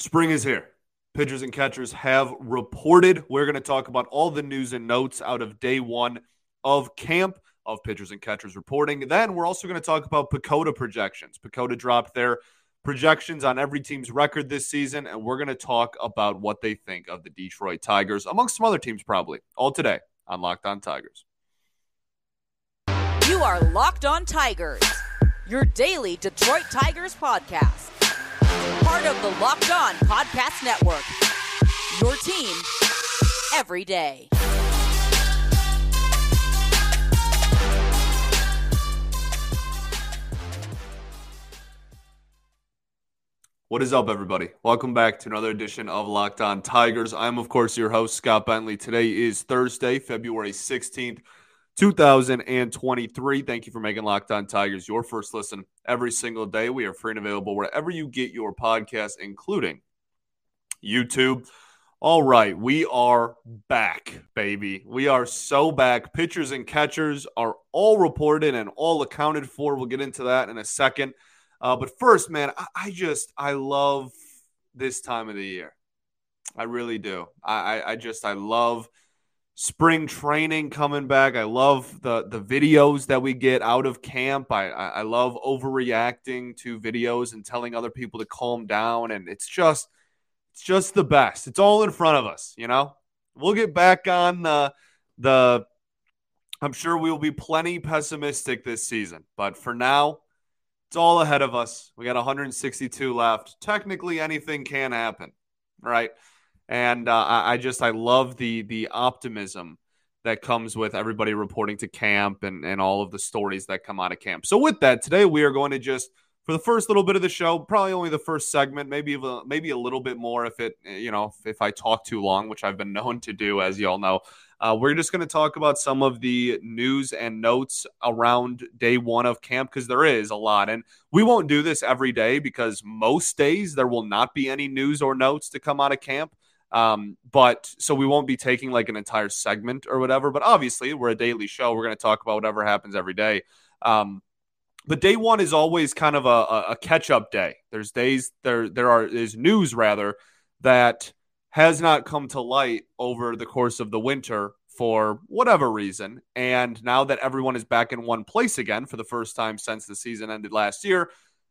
Spring is here. Pitchers and catchers have reported. We're going to talk about all the news and notes out of day one of camp of pitchers and catchers reporting. Then we're also going to talk about PECOTA projections. PECOTA dropped their projections on every team's record this season, and we're going to talk about what they think of the Detroit Tigers, amongst some other teams, probably. All today on Locked On Tigers. You are Locked On Tigers, your daily Detroit Tigers podcast part of the Locked On Podcast Network. Your team every day. What is up, everybody? Welcome back to another edition of Locked On Tigers. I'm, of course, your host, Scott Bentley. Today is Thursday, February 16th. 2023. Thank you for making Locked On Tigers your first listen every single day. We are free and available wherever you get your podcasts, including YouTube. All right, we are back, baby. We are so back. Pitchers and catchers are all reported and all accounted for. We'll get into that in a second. Uh, but first, man, I, I, just I love this time of the year. I really do. I, I, I just I love spring training coming back. I love the the videos that we get out of camp. I I love overreacting to videos and telling other people to calm down. And it's just it's just the best. It's all in front of us, you know. We'll get back on the the. I'm sure we will be plenty pessimistic this season, but for now, it's all ahead of us. We got 162 left. Technically, anything can happen, right? And uh, I, I just I love the the optimism that comes with everybody reporting to camp and and all of the stories that come out of camp. So with that, today we are going to just for the first little bit of the show, probably only the first segment, maybe maybe a little bit more if it you know if, if I talk too long, which I've been known to do, as you all know. Uh, we're just going to talk about some of the news and notes around day one of camp because there is a lot. And we won't do this every day because most days there will not be any news or notes to come out of camp. Um, but so we won't be taking like an entire segment or whatever. But obviously, we're a daily show. We're going to talk about whatever happens every day. Um, but day one is always kind of a, a catch up day. There's days there there are is news rather that has not come to light over the course of the winter for whatever reason. And now that everyone is back in one place again for the first time since the season ended last year,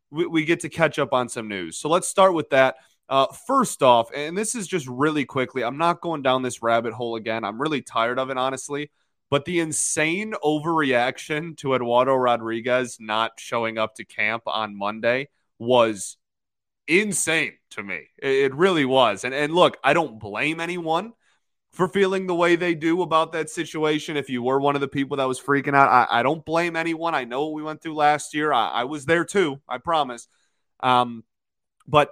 we, we get to catch up on some news. So let's start with that. Uh, first off, and this is just really quickly, I'm not going down this rabbit hole again. I'm really tired of it, honestly. But the insane overreaction to Eduardo Rodriguez not showing up to camp on Monday was insane to me. It really was. And and look, I don't blame anyone for feeling the way they do about that situation. If you were one of the people that was freaking out, I, I don't blame anyone. I know what we went through last year. I, I was there too. I promise. Um, but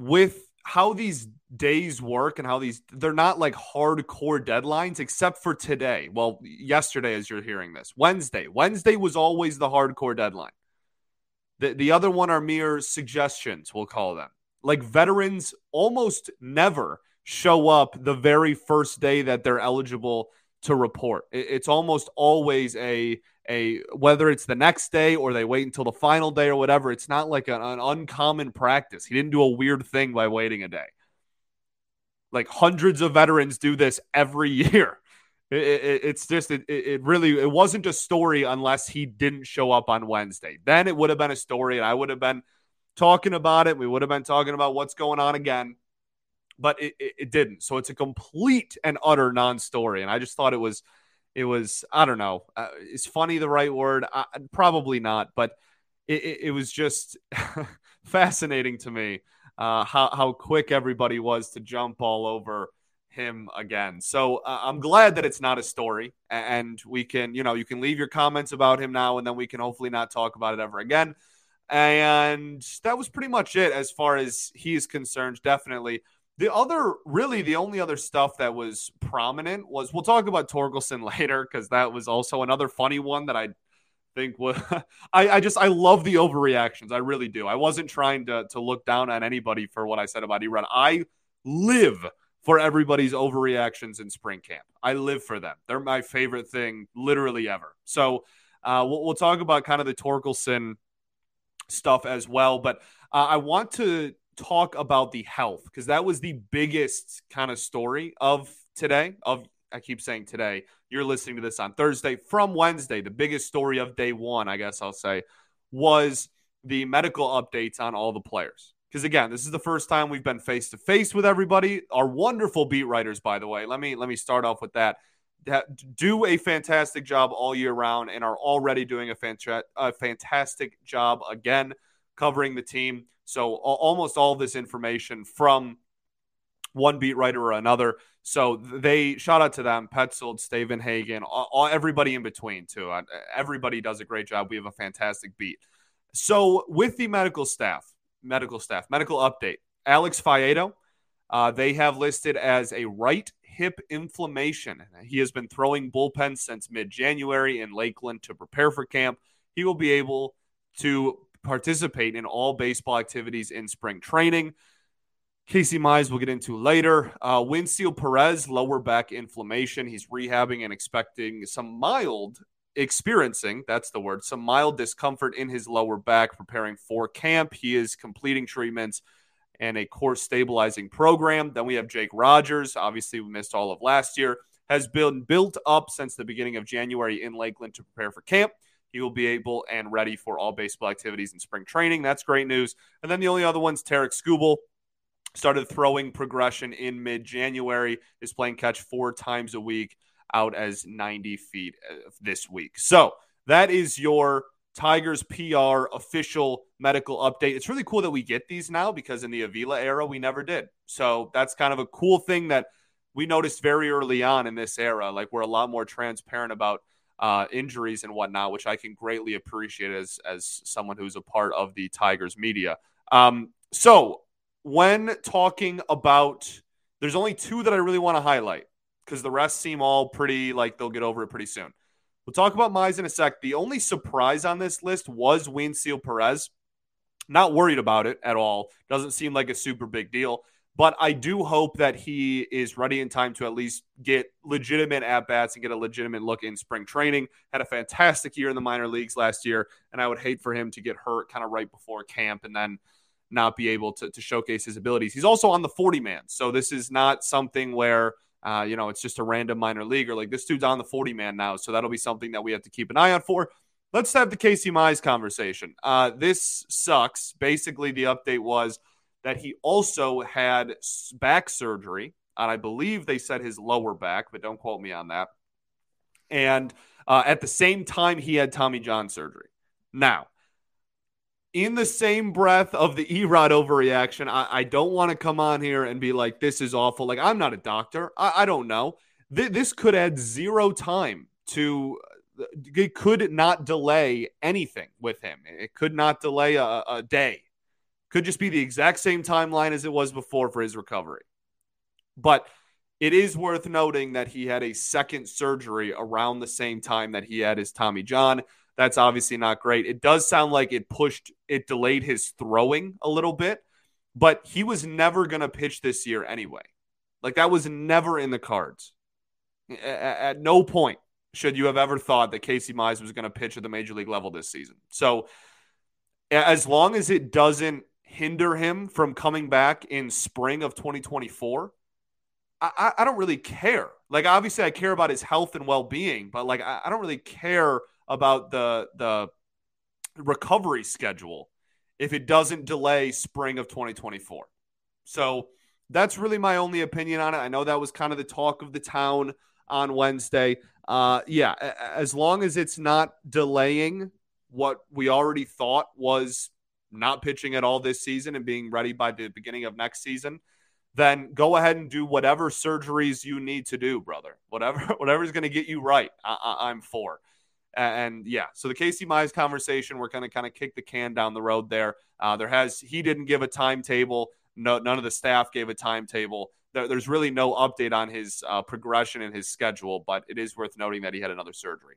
with how these days work and how these they're not like hardcore deadlines except for today. Well, yesterday as you're hearing this. Wednesday. Wednesday was always the hardcore deadline. The the other one are mere suggestions, we'll call them. Like veterans almost never show up the very first day that they're eligible to report. It's almost always a a whether it's the next day or they wait until the final day or whatever. It's not like an, an uncommon practice. He didn't do a weird thing by waiting a day. Like hundreds of veterans do this every year. It, it, it's just it, it really it wasn't a story unless he didn't show up on Wednesday. Then it would have been a story, and I would have been talking about it. We would have been talking about what's going on again but it, it, it didn't. So it's a complete and utter non-story. And I just thought it was, it was, I don't know, uh, is funny the right word? Uh, probably not, but it, it, it was just fascinating to me uh, how how quick everybody was to jump all over him again. So uh, I'm glad that it's not a story, and we can, you know, you can leave your comments about him now, and then we can hopefully not talk about it ever again. And that was pretty much it as far as he is concerned. Definitely the other, really, the only other stuff that was prominent was we'll talk about Torkelson later because that was also another funny one that I think was. I, I just I love the overreactions. I really do. I wasn't trying to to look down on anybody for what I said about Erod. I live for everybody's overreactions in spring camp. I live for them. They're my favorite thing, literally ever. So uh, we'll, we'll talk about kind of the Torkelson stuff as well. But uh, I want to talk about the health because that was the biggest kind of story of today. Of I keep saying today. You're listening to this on Thursday from Wednesday. The biggest story of day one, I guess I'll say, was the medical updates on all the players. Because again, this is the first time we've been face to face with everybody. Our wonderful beat writers, by the way. Let me let me start off with that. that do a fantastic job all year round and are already doing a, fanta- a fantastic job again covering the team. So almost all this information from one beat writer or another. So they shout out to them, Petzold, Stavenhagen, all, all, everybody in between too. Everybody does a great job. We have a fantastic beat. So with the medical staff, medical staff, medical update, Alex Faedo, uh, they have listed as a right hip inflammation. He has been throwing bullpen since mid-January in Lakeland to prepare for camp. He will be able to participate in all baseball activities in spring training. Casey Mize we'll get into later. Uh, Perez, lower back inflammation. He's rehabbing and expecting some mild, experiencing, that's the word, some mild discomfort in his lower back, preparing for camp. He is completing treatments and a core stabilizing program. Then we have Jake Rogers. Obviously, we missed all of last year. Has been built up since the beginning of January in Lakeland to prepare for camp. He will be able and ready for all baseball activities in spring training. That's great news. And then the only other one's Tarik Skubal started throwing progression in mid January, is playing catch four times a week out as 90 feet uh, this week. So that is your Tigers PR official medical update. It's really cool that we get these now because in the Avila era, we never did. So that's kind of a cool thing that we noticed very early on in this era. Like we're a lot more transparent about uh, injuries and whatnot, which I can greatly appreciate as as someone who's a part of the Tigers media. Um, so when talking about, there's only two that I really want to highlight because the rest seem all pretty like they'll get over it pretty soon. We'll talk about Mize in a sec. The only surprise on this list was Wenceel Perez. Not worried about it at all. Doesn't seem like a super big deal. But I do hope that he is ready in time to at least get legitimate at bats and get a legitimate look in spring training. Had a fantastic year in the minor leagues last year, and I would hate for him to get hurt kind of right before camp and then not be able to, to showcase his abilities. He's also on the 40 man. So this is not something where, uh, you know, it's just a random minor leaguer. Like this dude's on the 40 man now. So that'll be something that we have to keep an eye out for. Let's have the Casey Mize conversation. Uh, this sucks. Basically, the update was that he also had back surgery. And I believe they said his lower back, but don't quote me on that. And uh, at the same time, he had Tommy John surgery. Now, in the same breath of the Erod overreaction, I, I don't want to come on here and be like, this is awful. Like, I'm not a doctor. I, I don't know. Th- this could add zero time to, it could not delay anything with him. It could not delay a, a day. Could just be the exact same timeline as it was before for his recovery. But it is worth noting that he had a second surgery around the same time that he had his Tommy John. That's obviously not great. It does sound like it pushed, it delayed his throwing a little bit, but he was never going to pitch this year anyway. Like that was never in the cards. At no point should you have ever thought that Casey Mize was going to pitch at the major league level this season. So, as long as it doesn't hinder him from coming back in spring of 2024, I, I don't really care. Like, obviously, I care about his health and well being, but like, I, I don't really care about the the recovery schedule if it doesn't delay spring of 2024. So that's really my only opinion on it. I know that was kind of the talk of the town on Wednesday. Uh, yeah, as long as it's not delaying what we already thought was not pitching at all this season and being ready by the beginning of next season, then go ahead and do whatever surgeries you need to do, brother. Whatever, whatever's going to get you right, I, am for. And yeah, so the Casey Mize conversation, we're going to kind of kick the can down the road there. Uh, there has he didn't give a timetable. No, none of the staff gave a timetable. There, there's really no update on his uh, progression and his schedule, but it is worth noting that he had another surgery.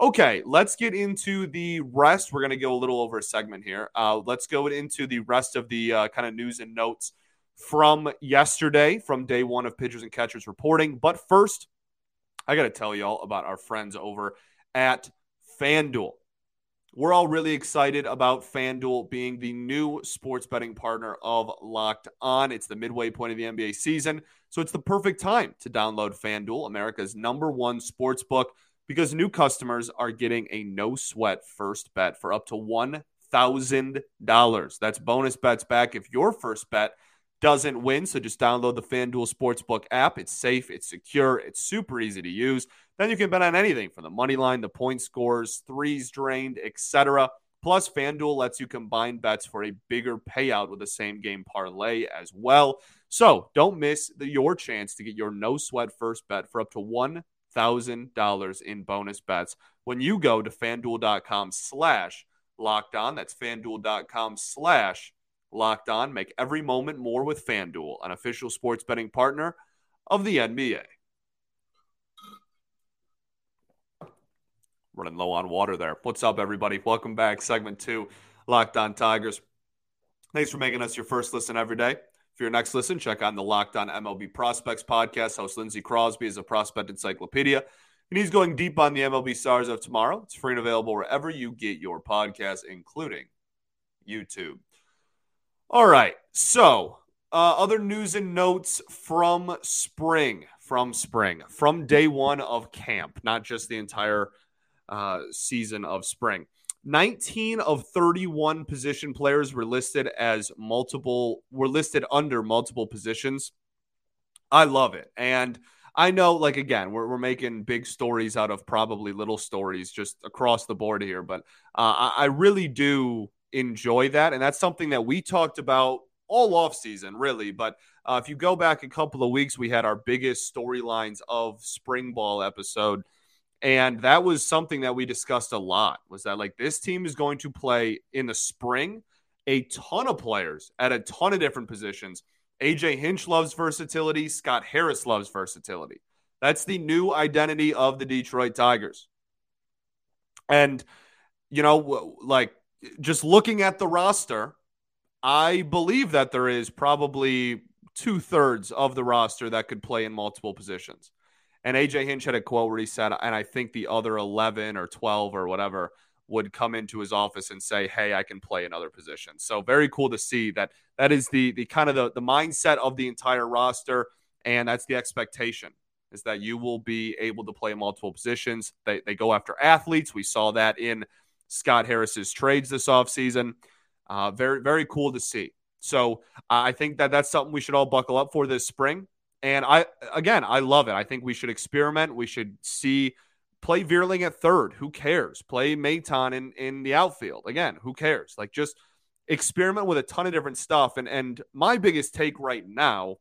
Okay, let's get into the rest. We're going to go a little over a segment here. Uh, let's go into the rest of the uh, kind of news and notes from yesterday, from day one of pitchers and catchers reporting. But first, I got to tell y'all about our friends over at FanDuel. we're all really excited about FanDuel being the new sports betting partner of Locked On. It's the midway point of the NBA season, so it's the perfect time to download FanDuel, America's number one sports book, because new customers are getting a no sweat first bet for up to $1,000. That's bonus bets back if your first bet doesn't win. So just download the FanDuel Sportsbook app. It's safe, it's secure, it's super easy to use. Then you can bet on anything from the money line, the point scores, threes drained, etc. Plus, FanDuel lets you combine bets for a bigger payout with the same game parlay as well. So don't miss the, your chance to get your no sweat first bet for up to $1,000 in bonus bets when you go to fanduel.com slash locked on. That's fanduel.com slash Locked On. Make every moment more with FanDuel, an official sports betting partner of the NBA. Running low on water there. What's up, everybody? Welcome back. Segment two, Locked On Tigers. Thanks for making us your first listen every day. For your next listen, check out the Locked On MLB Prospects podcast. Host Lindsey Crosby is a prospect encyclopedia, and he's going deep on the MLB stars of tomorrow. It's free and available wherever you get your podcasts, including YouTube. All right. So, uh, other news and notes from spring, from spring, from day one of camp, not just the entire uh, season of spring. 19 of 31 position players were listed as multiple, were listed under multiple positions. I love it. And I know, like, again, we're, we're making big stories out of probably little stories just across the board here, but uh, I, I really do enjoy that. And that's something that we talked about all off season, really. But uh, if you go back a couple of weeks, we had our biggest storylines of spring ball episode. And that was something that we discussed a lot was that like this team is going to play in the spring a ton of players at a ton of different positions. AJ Hinch loves versatility. Scott Harris loves versatility. That's the new identity of the Detroit Tigers. And, you know, like just looking at the roster, I believe that there is probably two thirds of the roster that could play in multiple positions. And AJ Hinch had a quote where he said, and I think the other 11 or 12 or whatever would come into his office and say, "Hey, I can play another position." So very cool to see that that is the the kind of the, the mindset of the entire roster, and that's the expectation is that you will be able to play multiple positions. They they go after athletes. We saw that in Scott Harris's trades this offseason. Uh, very, very cool to see. So uh, I think that that's something we should all buckle up for this spring. And I, again, I love it. I think we should experiment. We should see play Vierling at third. Who cares? Play Maton in, in the outfield. Again, who cares? Like just experiment with a ton of different stuff. And and my biggest take right now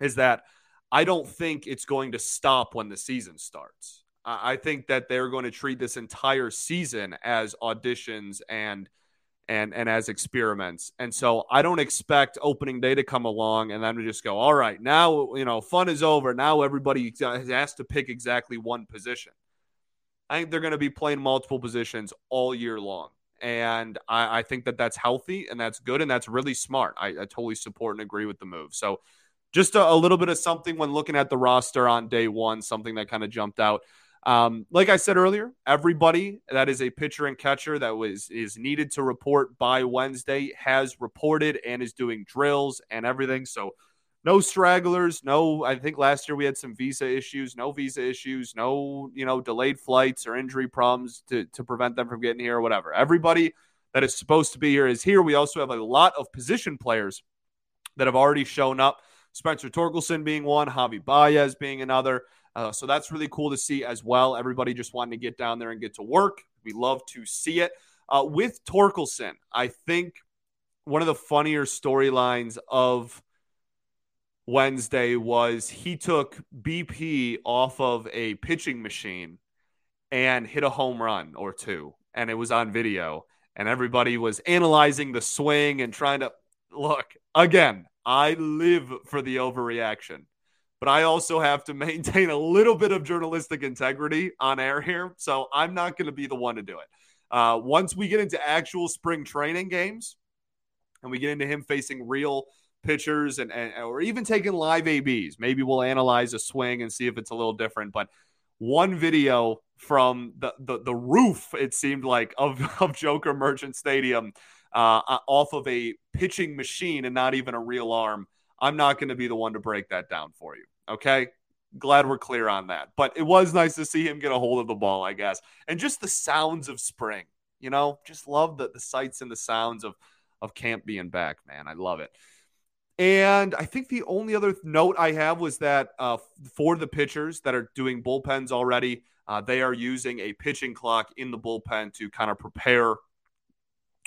is that I don't think it's going to stop when the season starts. I think that they're going to treat this entire season as auditions and and and as experiments. And so I don't expect opening day to come along and then to just go, all right, now you know, fun is over. Now everybody has asked to pick exactly one position. I think they're going to be playing multiple positions all year long. And I, I think that that's healthy and that's good and that's really smart. I, I totally support and agree with the move. So just a, a little bit of something when looking at the roster on day one, something that kind of jumped out. Um, like I said earlier, everybody that is a pitcher and catcher that was is needed to report by Wednesday has reported and is doing drills and everything. So no stragglers, no. I think last year we had some visa issues, no visa issues, no you know delayed flights or injury problems to to prevent them from getting here or whatever. Everybody that is supposed to be here is here. We also have a lot of position players that have already shown up. Spencer Torkelson being one, Javi Baez being another. Uh, so that's really cool to see as well. Everybody just wanting to get down there and get to work. We love to see it. Uh, with Torkelson, I think one of the funnier storylines of Wednesday was he took BP off of a pitching machine and hit a home run or two, and it was on video. And everybody was analyzing the swing and trying to look again. I live for the overreaction but I also have to maintain a little bit of journalistic integrity on air here. So I'm not going to be the one to do it. Uh, once we get into actual spring training games and we get into him facing real pitchers and, and or even taking live ABs, maybe we'll analyze a swing and see if it's a little different. But one video from the, the, the roof, it seemed like, of, of Joker Marchant Stadium uh, uh, off of a pitching machine and not even a real arm. I'm not going to be the one to break that down for you. Okay. Glad we're clear on that. But it was nice to see him get a hold of the ball, I guess. And just the sounds of spring, you know, just love the, the sights and the sounds of, of camp being back, man. I love it. And I think the only other note I have was that uh, for the pitchers that are doing bullpens already, uh, they are using a pitching clock in the bullpen to kind of prepare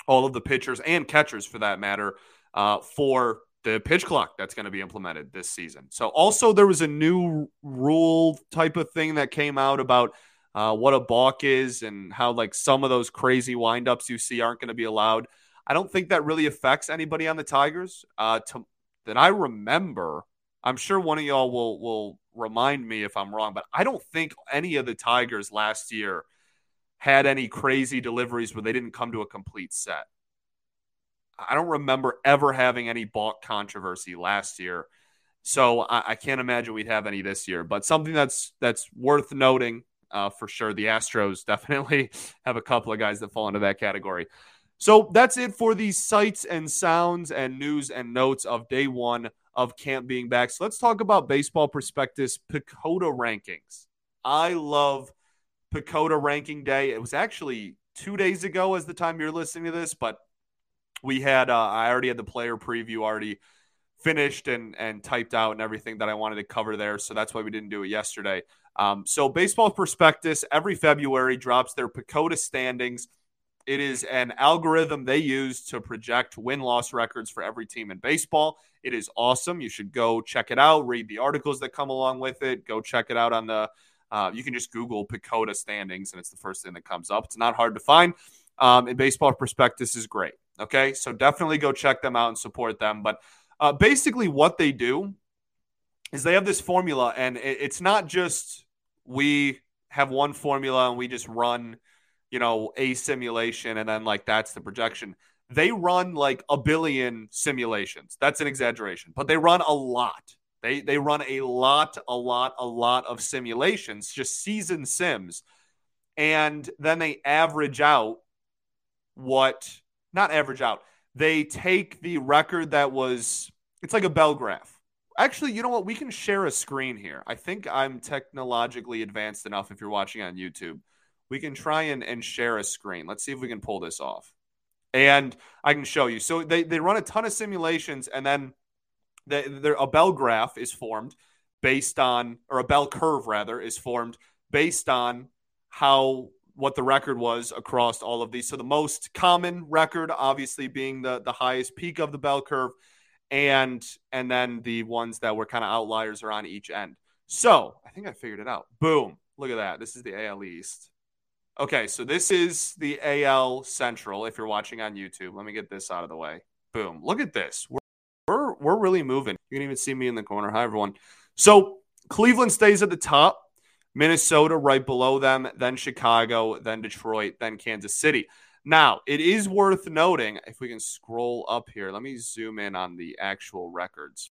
all of the pitchers and catchers for that matter uh, for the pitch clock that's going to be implemented this season. So, also, there was a new rule type of thing that came out about uh, what a balk is and how, like, some of those crazy windups you see aren't going to be allowed. I don't think that really affects anybody on the Tigers. Uh, to, that I remember, I'm sure one of y'all will will remind me if I'm wrong, but I don't think any of the Tigers last year had any crazy deliveries where they didn't come to a complete set. I don't remember ever having any balk controversy last year. So I, I, can't imagine we'd have any this year. But something that's that's worth noting uh, for sure. The Astros definitely have a couple of guys that fall into that category. So that's it for the sights and sounds and news and notes of day one of camp being back. So let's talk about baseball prospectus PECOTA rankings. I love PECOTA ranking day. It was actually two days ago as the time you're listening to this, but we had uh, I already had the player preview already finished and and typed out and everything that I wanted to cover there. So that's why we didn't do it yesterday. Um, so baseball prospectus every February drops their PECOTA standings. It is an algorithm they use to project win loss records for every team in baseball. It is awesome. You should go check it out, read the articles that come along with it. Go check it out on the, uh, you can just Google PECOTA standings and it's the first thing that comes up. It's not hard to find. Um, and baseball prospectus is great. Okay. So definitely go check them out and support them. But uh, basically, what they do is they have this formula, and it, it's not just we have one formula and we just run you know, a simulation and then like that's the projection. They run like a billion simulations. That's an exaggeration, but they run a lot. They they run a lot, a lot, a lot of simulations, just season sims. And then they average out what not average out. They take the record that was it's like a bell graph. Actually, you know what? We can share a screen here. I think I'm technologically advanced enough if you're watching on YouTube we can try and, and share a screen. Let's see if we can pull this off. And I can show you. So they, they run a ton of simulations, and then the, a bell graph is formed based on, or a bell curve rather, is formed based on how what the record was across all of these. So the most common record, obviously, being the the highest peak of the bell curve, and and then the ones that were kind of outliers are on each end. So I think I figured it out. Boom! Look at that. This is the AL East. Okay, so this is the AL Central. If you're watching on YouTube, let me get this out of the way. Boom! Look at this. We're we're, we're really moving. You can even see me in the corner. Hi everyone. So Cleveland stays at the top. Minnesota right below them, then Chicago, then Detroit, then Kansas City. Now, it is worth noting if we can scroll up here. Let me zoom in on the actual records.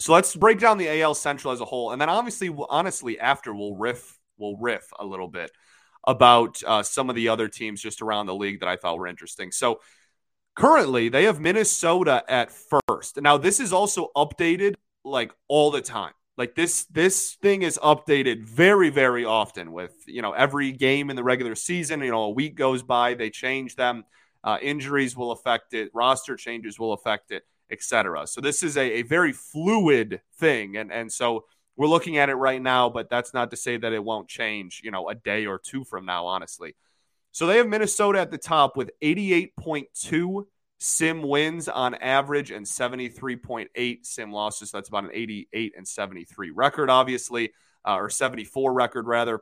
So let's break down the AL Central as a whole, and then obviously, honestly, after we'll riff, we'll riff a little bit about uh, some of the other teams just around the league that I thought were interesting. So currently, they have Minnesota at first. Now, this is also updated like all the time. Like this, this thing is updated very, very often. With you know every game in the regular season, you know a week goes by, they change them. Uh, injuries will affect it. Roster changes will affect it, etc. So this is a, a very fluid thing, and and so we're looking at it right now, but that's not to say that it won't change, you know, a day or two from now, honestly. So they have Minnesota at the top with 88.2 sim wins on average and 73.8 sim losses. So that's about an 88 and 73 record, obviously, uh, or 74 record, rather.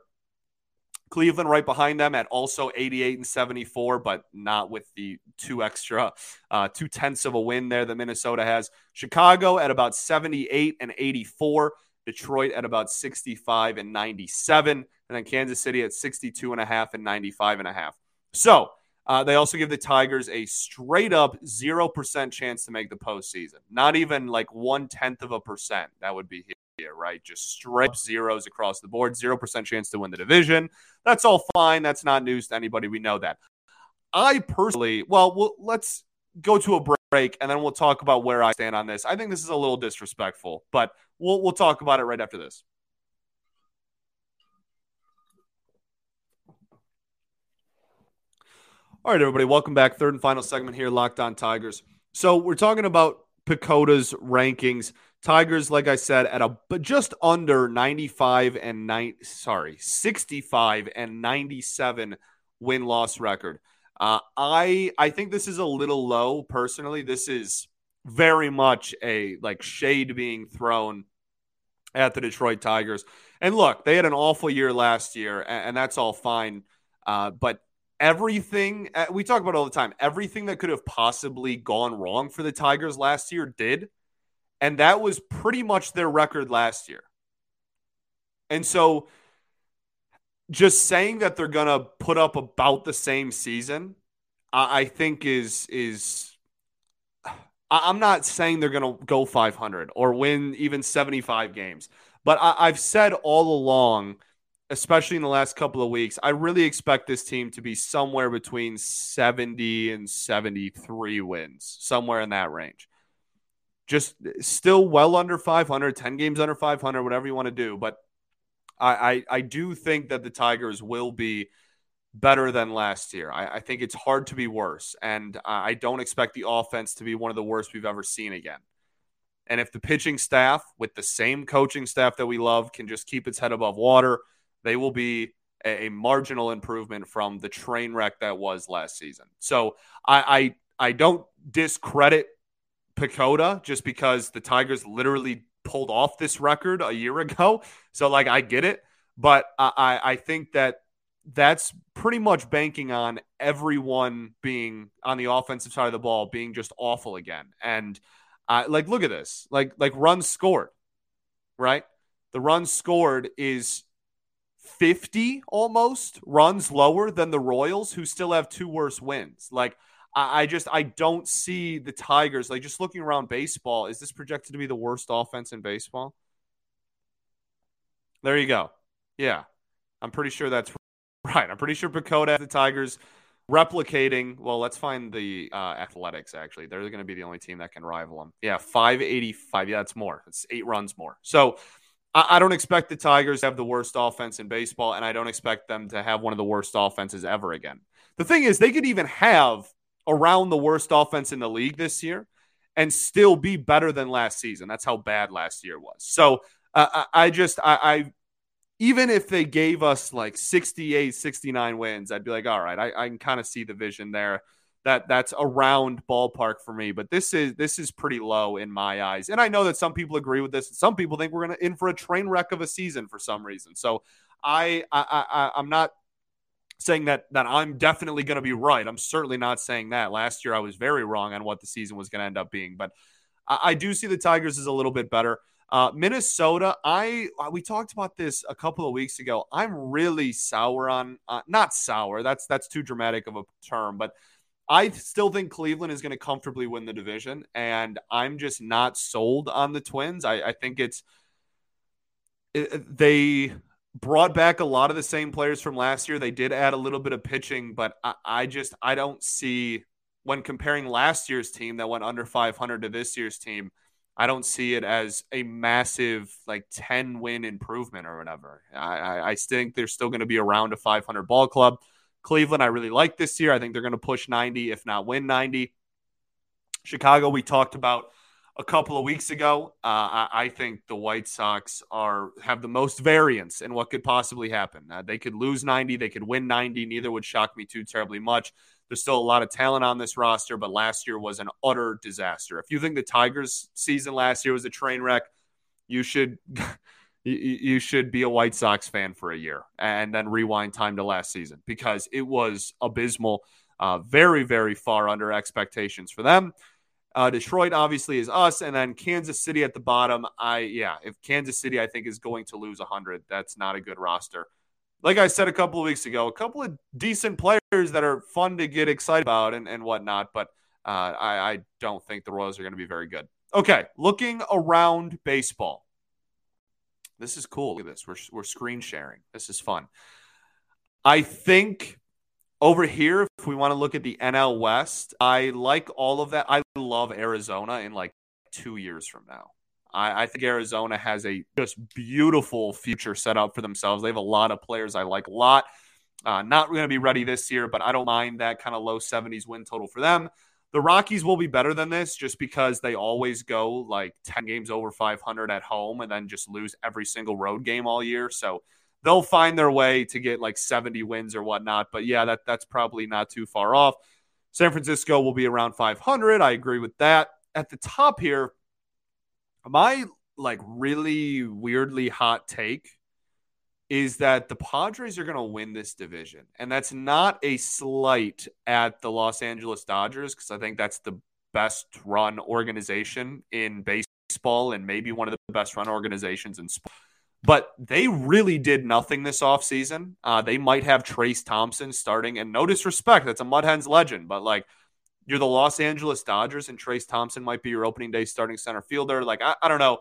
Cleveland right behind them at also 88 and 74, but not with the two extra, uh, two tenths of a win there that Minnesota has. Chicago at about 78 and 84. Detroit at about 65 and 97, and then Kansas City at 62 and a half and 95 and a half. So uh, they also give the Tigers a straight up 0% chance to make the postseason. Not even like one tenth of a percent. That would be here, right? Just straight zeros across the board, 0% chance to win the division. That's all fine. That's not news to anybody. We know that. I personally, well, well let's go to a break and then we'll talk about where I stand on this. I think this is a little disrespectful, but we'll we'll talk about it right after this. All right, everybody, welcome back. Third and final segment here, Locked On Tigers. So we're talking about PECOTA's rankings. Tigers, like I said, at a but just under 95 and nine, sorry, 65 and 97 win loss record. Uh, I I think this is a little low personally. This is very much a like shade being thrown at the Detroit Tigers. And look, they had an awful year last year, and, and that's all fine. Uh, but everything uh, we talk about all the time, everything that could have possibly gone wrong for the Tigers last year did. And that was pretty much their record last year. And so just saying that they're going to put up about the same season, I, think is is I'm not saying they're going to go 500 or win even 75 games, but I, have said all along, especially in the last couple of weeks, I really expect this team to be somewhere between 70 and 73 wins, somewhere in that range just still well under 500, 10 games under 500, whatever you want to do. But I, I, I do think that the Tigers will be better than last year. I, I think it's hard to be worse. And I don't expect the offense to be one of the worst we've ever seen again. And if the pitching staff, with the same coaching staff that we love, can just keep its head above water, they will be a, a marginal improvement from the train wreck that was last season. So I, I, I don't discredit PECOTA just because the Tigers literally pulled off this record a year ago. So, like, I get it. But I, I think that that's pretty much banking on everyone being on the offensive side of the ball being just awful again. And uh, like, look at this. Like, like runs scored, right? The runs scored is 50 almost runs lower than the Royals, who still have two worse wins. Like, I, just I don't see the Tigers like just looking around baseball. Is this projected to be the worst offense in baseball? There you go. Yeah, I'm pretty sure that's right. I'm pretty sure PECOTA the Tigers replicating. Well, let's find the uh, Athletics. Actually, they're going to be the only team that can rival them. Yeah, 585. Yeah, that's more. It's eight runs more. So. I don't expect the Tigers have the worst offense in baseball, and I don't expect them to have one of the worst offenses ever again. The thing is, they could even have around the worst offense in the league this year and still be better than last season. That's how bad last year was. So uh, I, just, I, I, even if they gave us like 68, 69 wins, I'd be like, all right, I, I can kind of see the vision there. That that's around ballpark for me, but this is this is pretty low in my eyes, and I know that some people agree with this. Some people think we're gonna in for a train wreck of a season for some reason. So I I, I I'm not saying that that I'm definitely to be right. I'm certainly not saying that. Last year I was very wrong on what the season was to end up being, but I, I, do see the Tigers as a little bit better. Uh, Minnesota, I uh, we talked about this a couple of weeks ago. I'm really sour on uh, not sour. That's that's too dramatic of a term, but I still think Cleveland is going to comfortably win the division, and I'm just not sold on the Twins. I, I think it's it, they brought back a lot of the same players from last year. They did add a little bit of pitching, but I, I, just I don't see when comparing last year's team that went under 500 to this year's team. I don't see it as a massive like 10 win improvement or whatever. I, I, I think they're still going to be around a 500 ball club. Cleveland, I really like this year. I think they're going to push 90, if not win 90. Chicago, we talked about a couple of weeks ago. Uh, I, I, think the White Sox are have the most variance in what could possibly happen. Uh, they could lose 90, they could win 90. Neither would shock me too terribly much. There's still a lot of talent on this roster, but last year was an utter disaster. If you think the Tigers' season last year was a train wreck, you should. you should be a White Sox fan for a year and then rewind time to last season because it was abysmal, uh, very, very far under expectations for them. Uh, Detroit obviously is us, and then Kansas City at the bottom. I yeah, if Kansas City I think is going to lose hundred, that's not a good roster. Like I said a couple of weeks ago, a couple of decent players that are fun to get excited about and, and whatnot, but uh, I, I don't think the Royals are going to be very good. Okay, looking around baseball. This is cool. Look at this. We're, we're screen sharing. This is fun. I think over here, if we want to look at the NL West, I like all of that. I love Arizona in like two years from now. I, I think Arizona has a just beautiful future set up for themselves. They have a lot of players I like a lot. Uh, not going to be ready this year, but I don't mind that kind of low 70s win total for them. The Rockies will be better than this just because they always go like 10 games over 500 at home and then just lose every single road game all year. So they'll find their way to get like 70 wins or whatnot. But yeah, that, that's probably not too far off. San Francisco will be around 500. I agree with that. At the top here, my like really weirdly hot take is that the Padres are going to win this division. And that's not a slight at the Los Angeles Dodgers because I think that's the best run organization in baseball and maybe one of the best run organizations in sports. But they really did nothing this offseason. Uh, they might have Trayce Thompson starting, and no disrespect, that's a Mud Hens legend, but like you're the Los Angeles Dodgers and Trayce Thompson might be your opening day starting center fielder. Like, I, I don't know.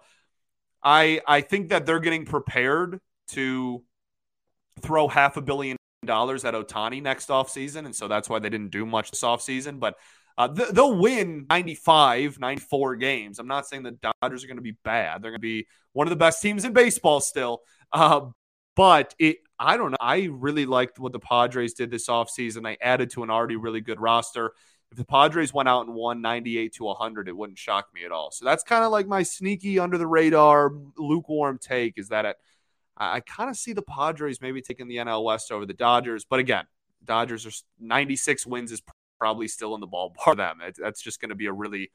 I I think that they're getting prepared to throw half a billion dollars at Ohtani next offseason. And so that's why they didn't do much this offseason. But uh, th- they'll win 95, 94 games. I'm not saying the Dodgers are going to be bad. They're going to be one of the best teams in baseball still. Uh, but it, I don't know. I really liked what the Padres did this offseason. They added to an already really good roster. If the Padres went out and won 98 to 100, it wouldn't shock me at all. So that's kind of like my sneaky under the radar, lukewarm take is that at – I, I kind of see the Padres maybe taking the NL West over the Dodgers. But again, Dodgers are 96 wins is probably still in the ballpark for them. It, that's just going to be a really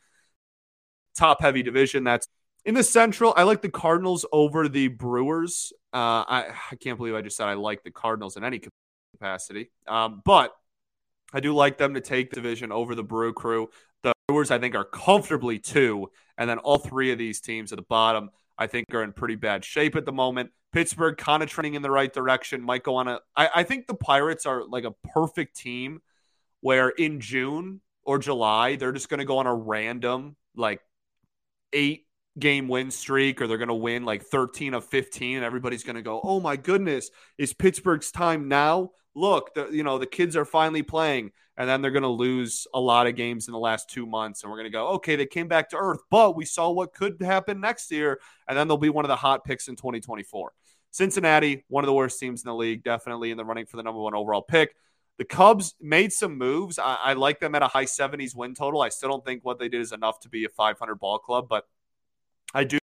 top heavy division. That's in the Central. I like the Cardinals over the Brewers. Uh, I, I can't believe I just said I like the Cardinals in any capacity. Um, but I do like them to take the division over the Brew Crew. The Brewers, I think, are comfortably two. And then all three of these teams at the bottom, I think, are in pretty bad shape at the moment. Pittsburgh kind of trending in the right direction. Might go on a. I, I think the Pirates are like a perfect team where in June or July they're just going to go on a random like eight game win streak or they're going to win like 13 of 15 and everybody's going to go oh my goodness is pittsburgh's time now look the, you know the kids are finally playing and then they're going to lose a lot of games in the last two months and we're going to go okay they came back to earth but we saw what could happen next year and then they'll be one of the hot picks in 2024 Cincinnati, one of the worst teams in the league, definitely in the running for the number one overall pick. The Cubs made some moves. I, I, like them at a high 70s win total. I still don't think what they did is enough to be a 500 ball club, but I do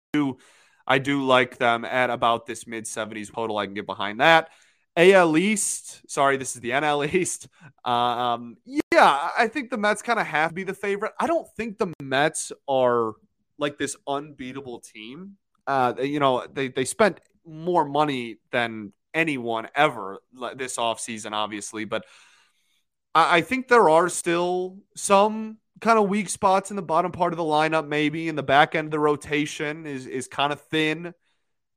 I do like them at about this mid 70s total. I can get behind that. AL East, sorry, this is the NL East. Um, yeah, I think the Mets kind of have to be the favorite. I don't think the Mets are like this unbeatable team. Uh, you know, they they spent more money than anyone ever this offseason, obviously. But I, I think there are still some kind of weak spots in the bottom part of the lineup, maybe in the back end of the rotation is is kind of thin.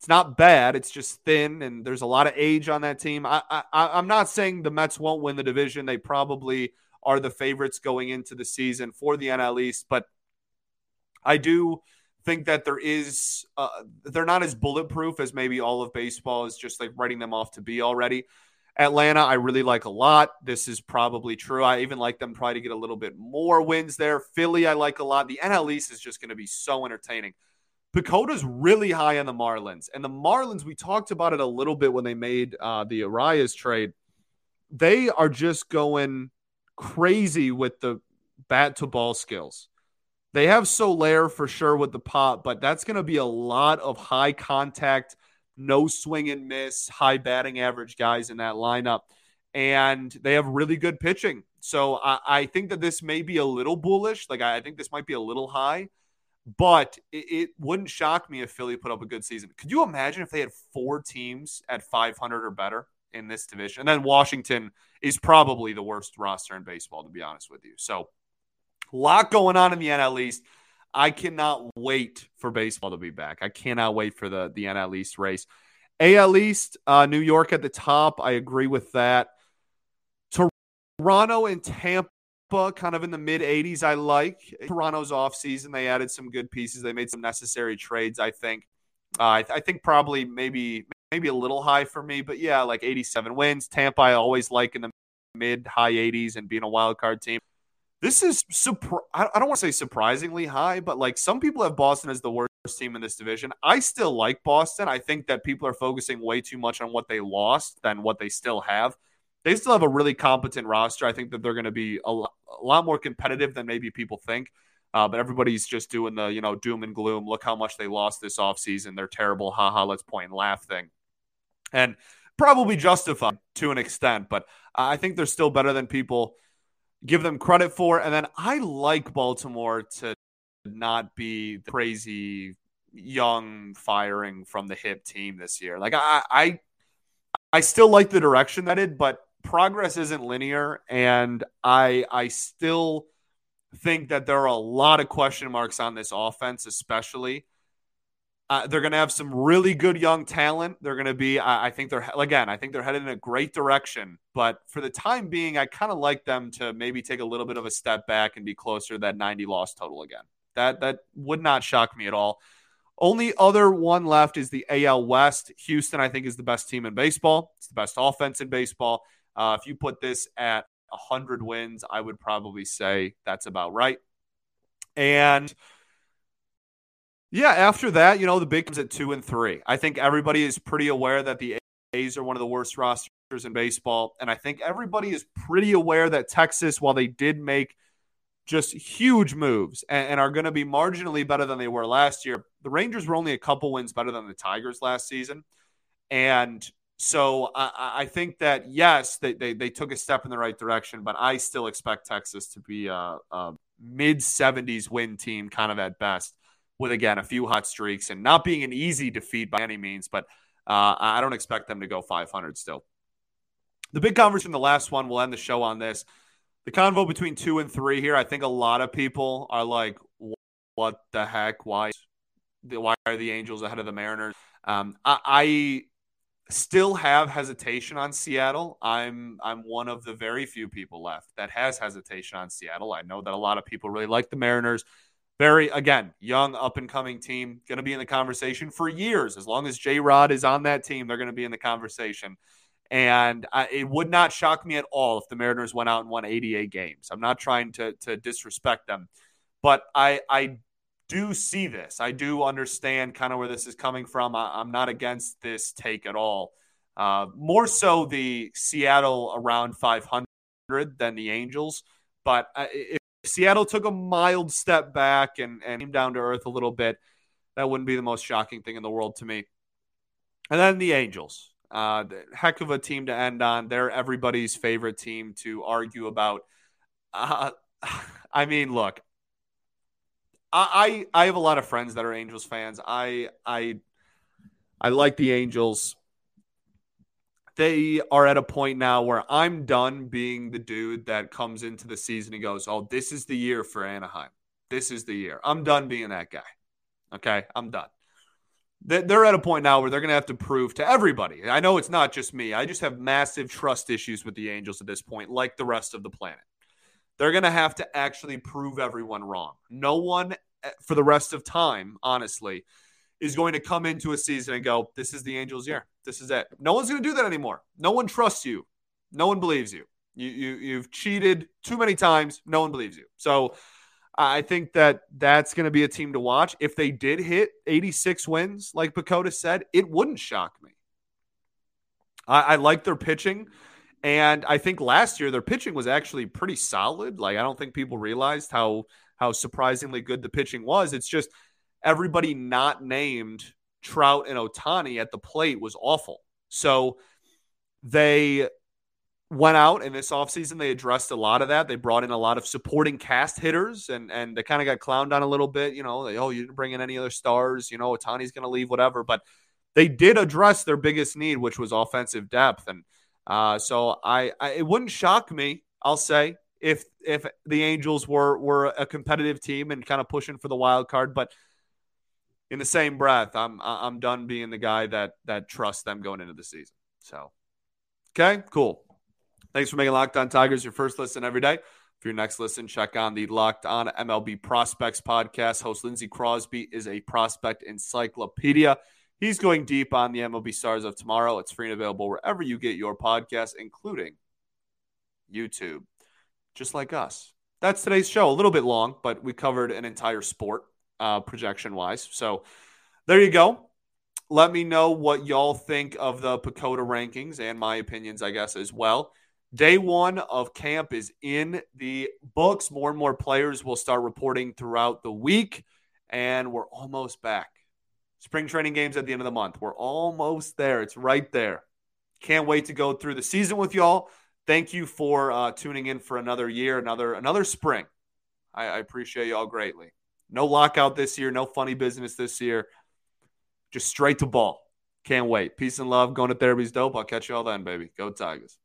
It's not bad. It's just thin, and there's a lot of age on that team. I, I I'm not saying the Mets won't win the division. They probably are the favorites going into the season for the NL East, but I do think that there is uh, they're not as bulletproof as maybe all of baseball is just like writing them off to be already. Atlanta, I really like a lot. This is probably true. I even like them try to get a little bit more wins there. Philly, I like a lot. The NL East is just going to be so entertaining. PECOTA's really high on the Marlins, and the Marlins we talked about it a little bit when they made uh, the Arraez trade. They are just going crazy with the bat to ball skills. They have Soler for sure with the pop, but that's going to be a lot of high contact, no swing and miss, high batting average guys in that lineup. And they have really good pitching. So I, I think that this may be a little bullish. Like, I think this might be a little high, but it, it wouldn't shock me if Philly put up a good season. Could you imagine if they had four teams at 500 or better in this division? And then Washington is probably the worst roster in baseball, to be honest with you. So, a lot going on in the NL East. I cannot wait for baseball to be back. I cannot wait for the, the NL East race. AL East, uh, New York at the top. I agree with that. Toronto and Tampa kind of in the mid 80s. I like Toronto's offseason. They added some good pieces. They made some necessary trades, I think. Uh, I, th- I think probably maybe maybe a little high for me, but yeah, like 87 wins. Tampa, I always like in the mid high 80s and being a wild card team. This is surpri- I don't want to say surprisingly high, but like some people have Boston as the worst team in this division. I still like Boston. I think that people are focusing way too much on what they lost than what they still have. They still have a really competent roster. I think that they're going to be a, a lot more competitive than maybe people think. Uh, but everybody's just doing the, you know, doom and gloom. Look how much they lost this offseason. They're terrible. Haha, let's point and laugh thing. And probably justified to an extent, but I think they're still better than people give them credit for. And then I like Baltimore to not be the crazy young firing from the hip team this year. Like I I I still like the direction that it, but progress isn't linear and I I still think that there are a lot of question marks on this offense, especially. Uh, they're going to have some really good young talent. They're going to be, I, I, think they're, again, I think they're headed in a great direction. But for the time being, I kind of like them to maybe take a little bit of a step back and be closer to that 90 loss total again. That, that would not shock me at all. Only other one left is the AL West. Houston, I think, is the best team in baseball. It's the best offense in baseball. Uh, if you put this at 100 wins, I would probably say that's about right. And yeah, after that, you know, the big comes at two and three. I think everybody is pretty aware that the A's are one of the worst rosters in baseball. And I think everybody is pretty aware that Texas, while they did make just huge moves and, and are going to be marginally better than they were last year, the Rangers were only a couple wins better than the Tigers last season. And so I, I, think that yes, they, they, they took a step in the right direction, but I still expect Texas to be a, a mid 70s win team, kind of at best, with again a few hot streaks and not being an easy defeat by any means. But uh, I don't expect them to go 500 still. The big conversation, the last one, we'll end the show on this. The convo between two and three here. I think a lot of people are like, "What the heck? Why? Why are the Angels ahead of the Mariners?" Um, I, I still have hesitation on Seattle. I'm I'm one of the very few people left that has hesitation on Seattle. I know that a lot of people really like the Mariners. Very again, young up and coming team, going to be in the conversation for years. As long as J Rod is on that team, they're going to be in the conversation. And I, it would not shock me at all if the Mariners went out and won 88 games. I'm not trying to to disrespect them, but I I do see this. I do understand kind of where this is coming from. I, am not against this take at all. Uh, more so the Seattle around 500 than the Angels. But if Seattle took a mild step back and, and came down to earth a little bit, that wouldn't be the most shocking thing in the world to me. And then the Angels. Uh, heck of a team to end on. They're everybody's favorite team to argue about. Uh, I mean, look, I, I have a lot of friends that are Angels fans. I I I like the Angels. They are at a point now where I'm done being the dude that comes into the season and goes, "Oh, this is the year for Anaheim. This is the year." I'm done being that guy. Okay, I'm done. They're at a point now where they're going to have to prove to everybody. I know it's not just me. I just have massive trust issues with the Angels at this point, like the rest of the planet. They're going to have to actually prove everyone wrong. No one eh, for the rest of time, honestly, is going to come into a season and go, This is the Angels' year. This is it. No one's going to do that anymore. No one trusts you. No one believes you. You, you you've cheated too many times. No one believes you. So I think that that's going to be a team to watch. If they did hit 86 wins, like PECOTA said, it wouldn't shock me. I, I like their pitching. And I think last year their pitching was actually pretty solid. Like I don't think people realized how how surprisingly good the pitching was. It's just everybody not named Trout and Ohtani at the plate was awful. So they went out in this offseason. They addressed a lot of that. They brought in a lot of supporting cast hitters and and they kind of got clowned on a little bit. You know, they, oh, you didn't bring in any other stars. You know, Ohtani's going to leave, whatever. But they did address their biggest need, which was offensive depth. And uh, so I, I, it wouldn't shock me, I'll say, if if the Angels were were a competitive team and kind of pushing for the wild card, but in the same breath, I'm I'm done being the guy that that trusts them going into the season. So, okay, cool. Thanks for making Locked On Tigers your first listen every day. For your next listen, check on the Locked On MLB Prospects podcast. Host Lindsey Crosby is a prospect encyclopedia. He's going deep on the MLB stars of tomorrow. It's free and available wherever you get your podcasts, including YouTube, just like us. That's today's show. A little bit long, but we covered an entire sport uh, projection wise. So there you go. Let me know what y'all think of the PECOTA rankings and my opinions, I guess, as well. Day one of camp is in the books. More and more players will start reporting throughout the week, and we're almost back. Spring training games at the end of the month. We're almost there. It's right there. Can't wait to go through the season with y'all. Thank you for uh, tuning in for another year, another another spring. I, I appreciate y'all greatly. No lockout this year. No funny business this year. Just straight to ball. Can't wait. Peace and love. Going to therapy's dope. I'll catch you all then, baby. Go Tigers.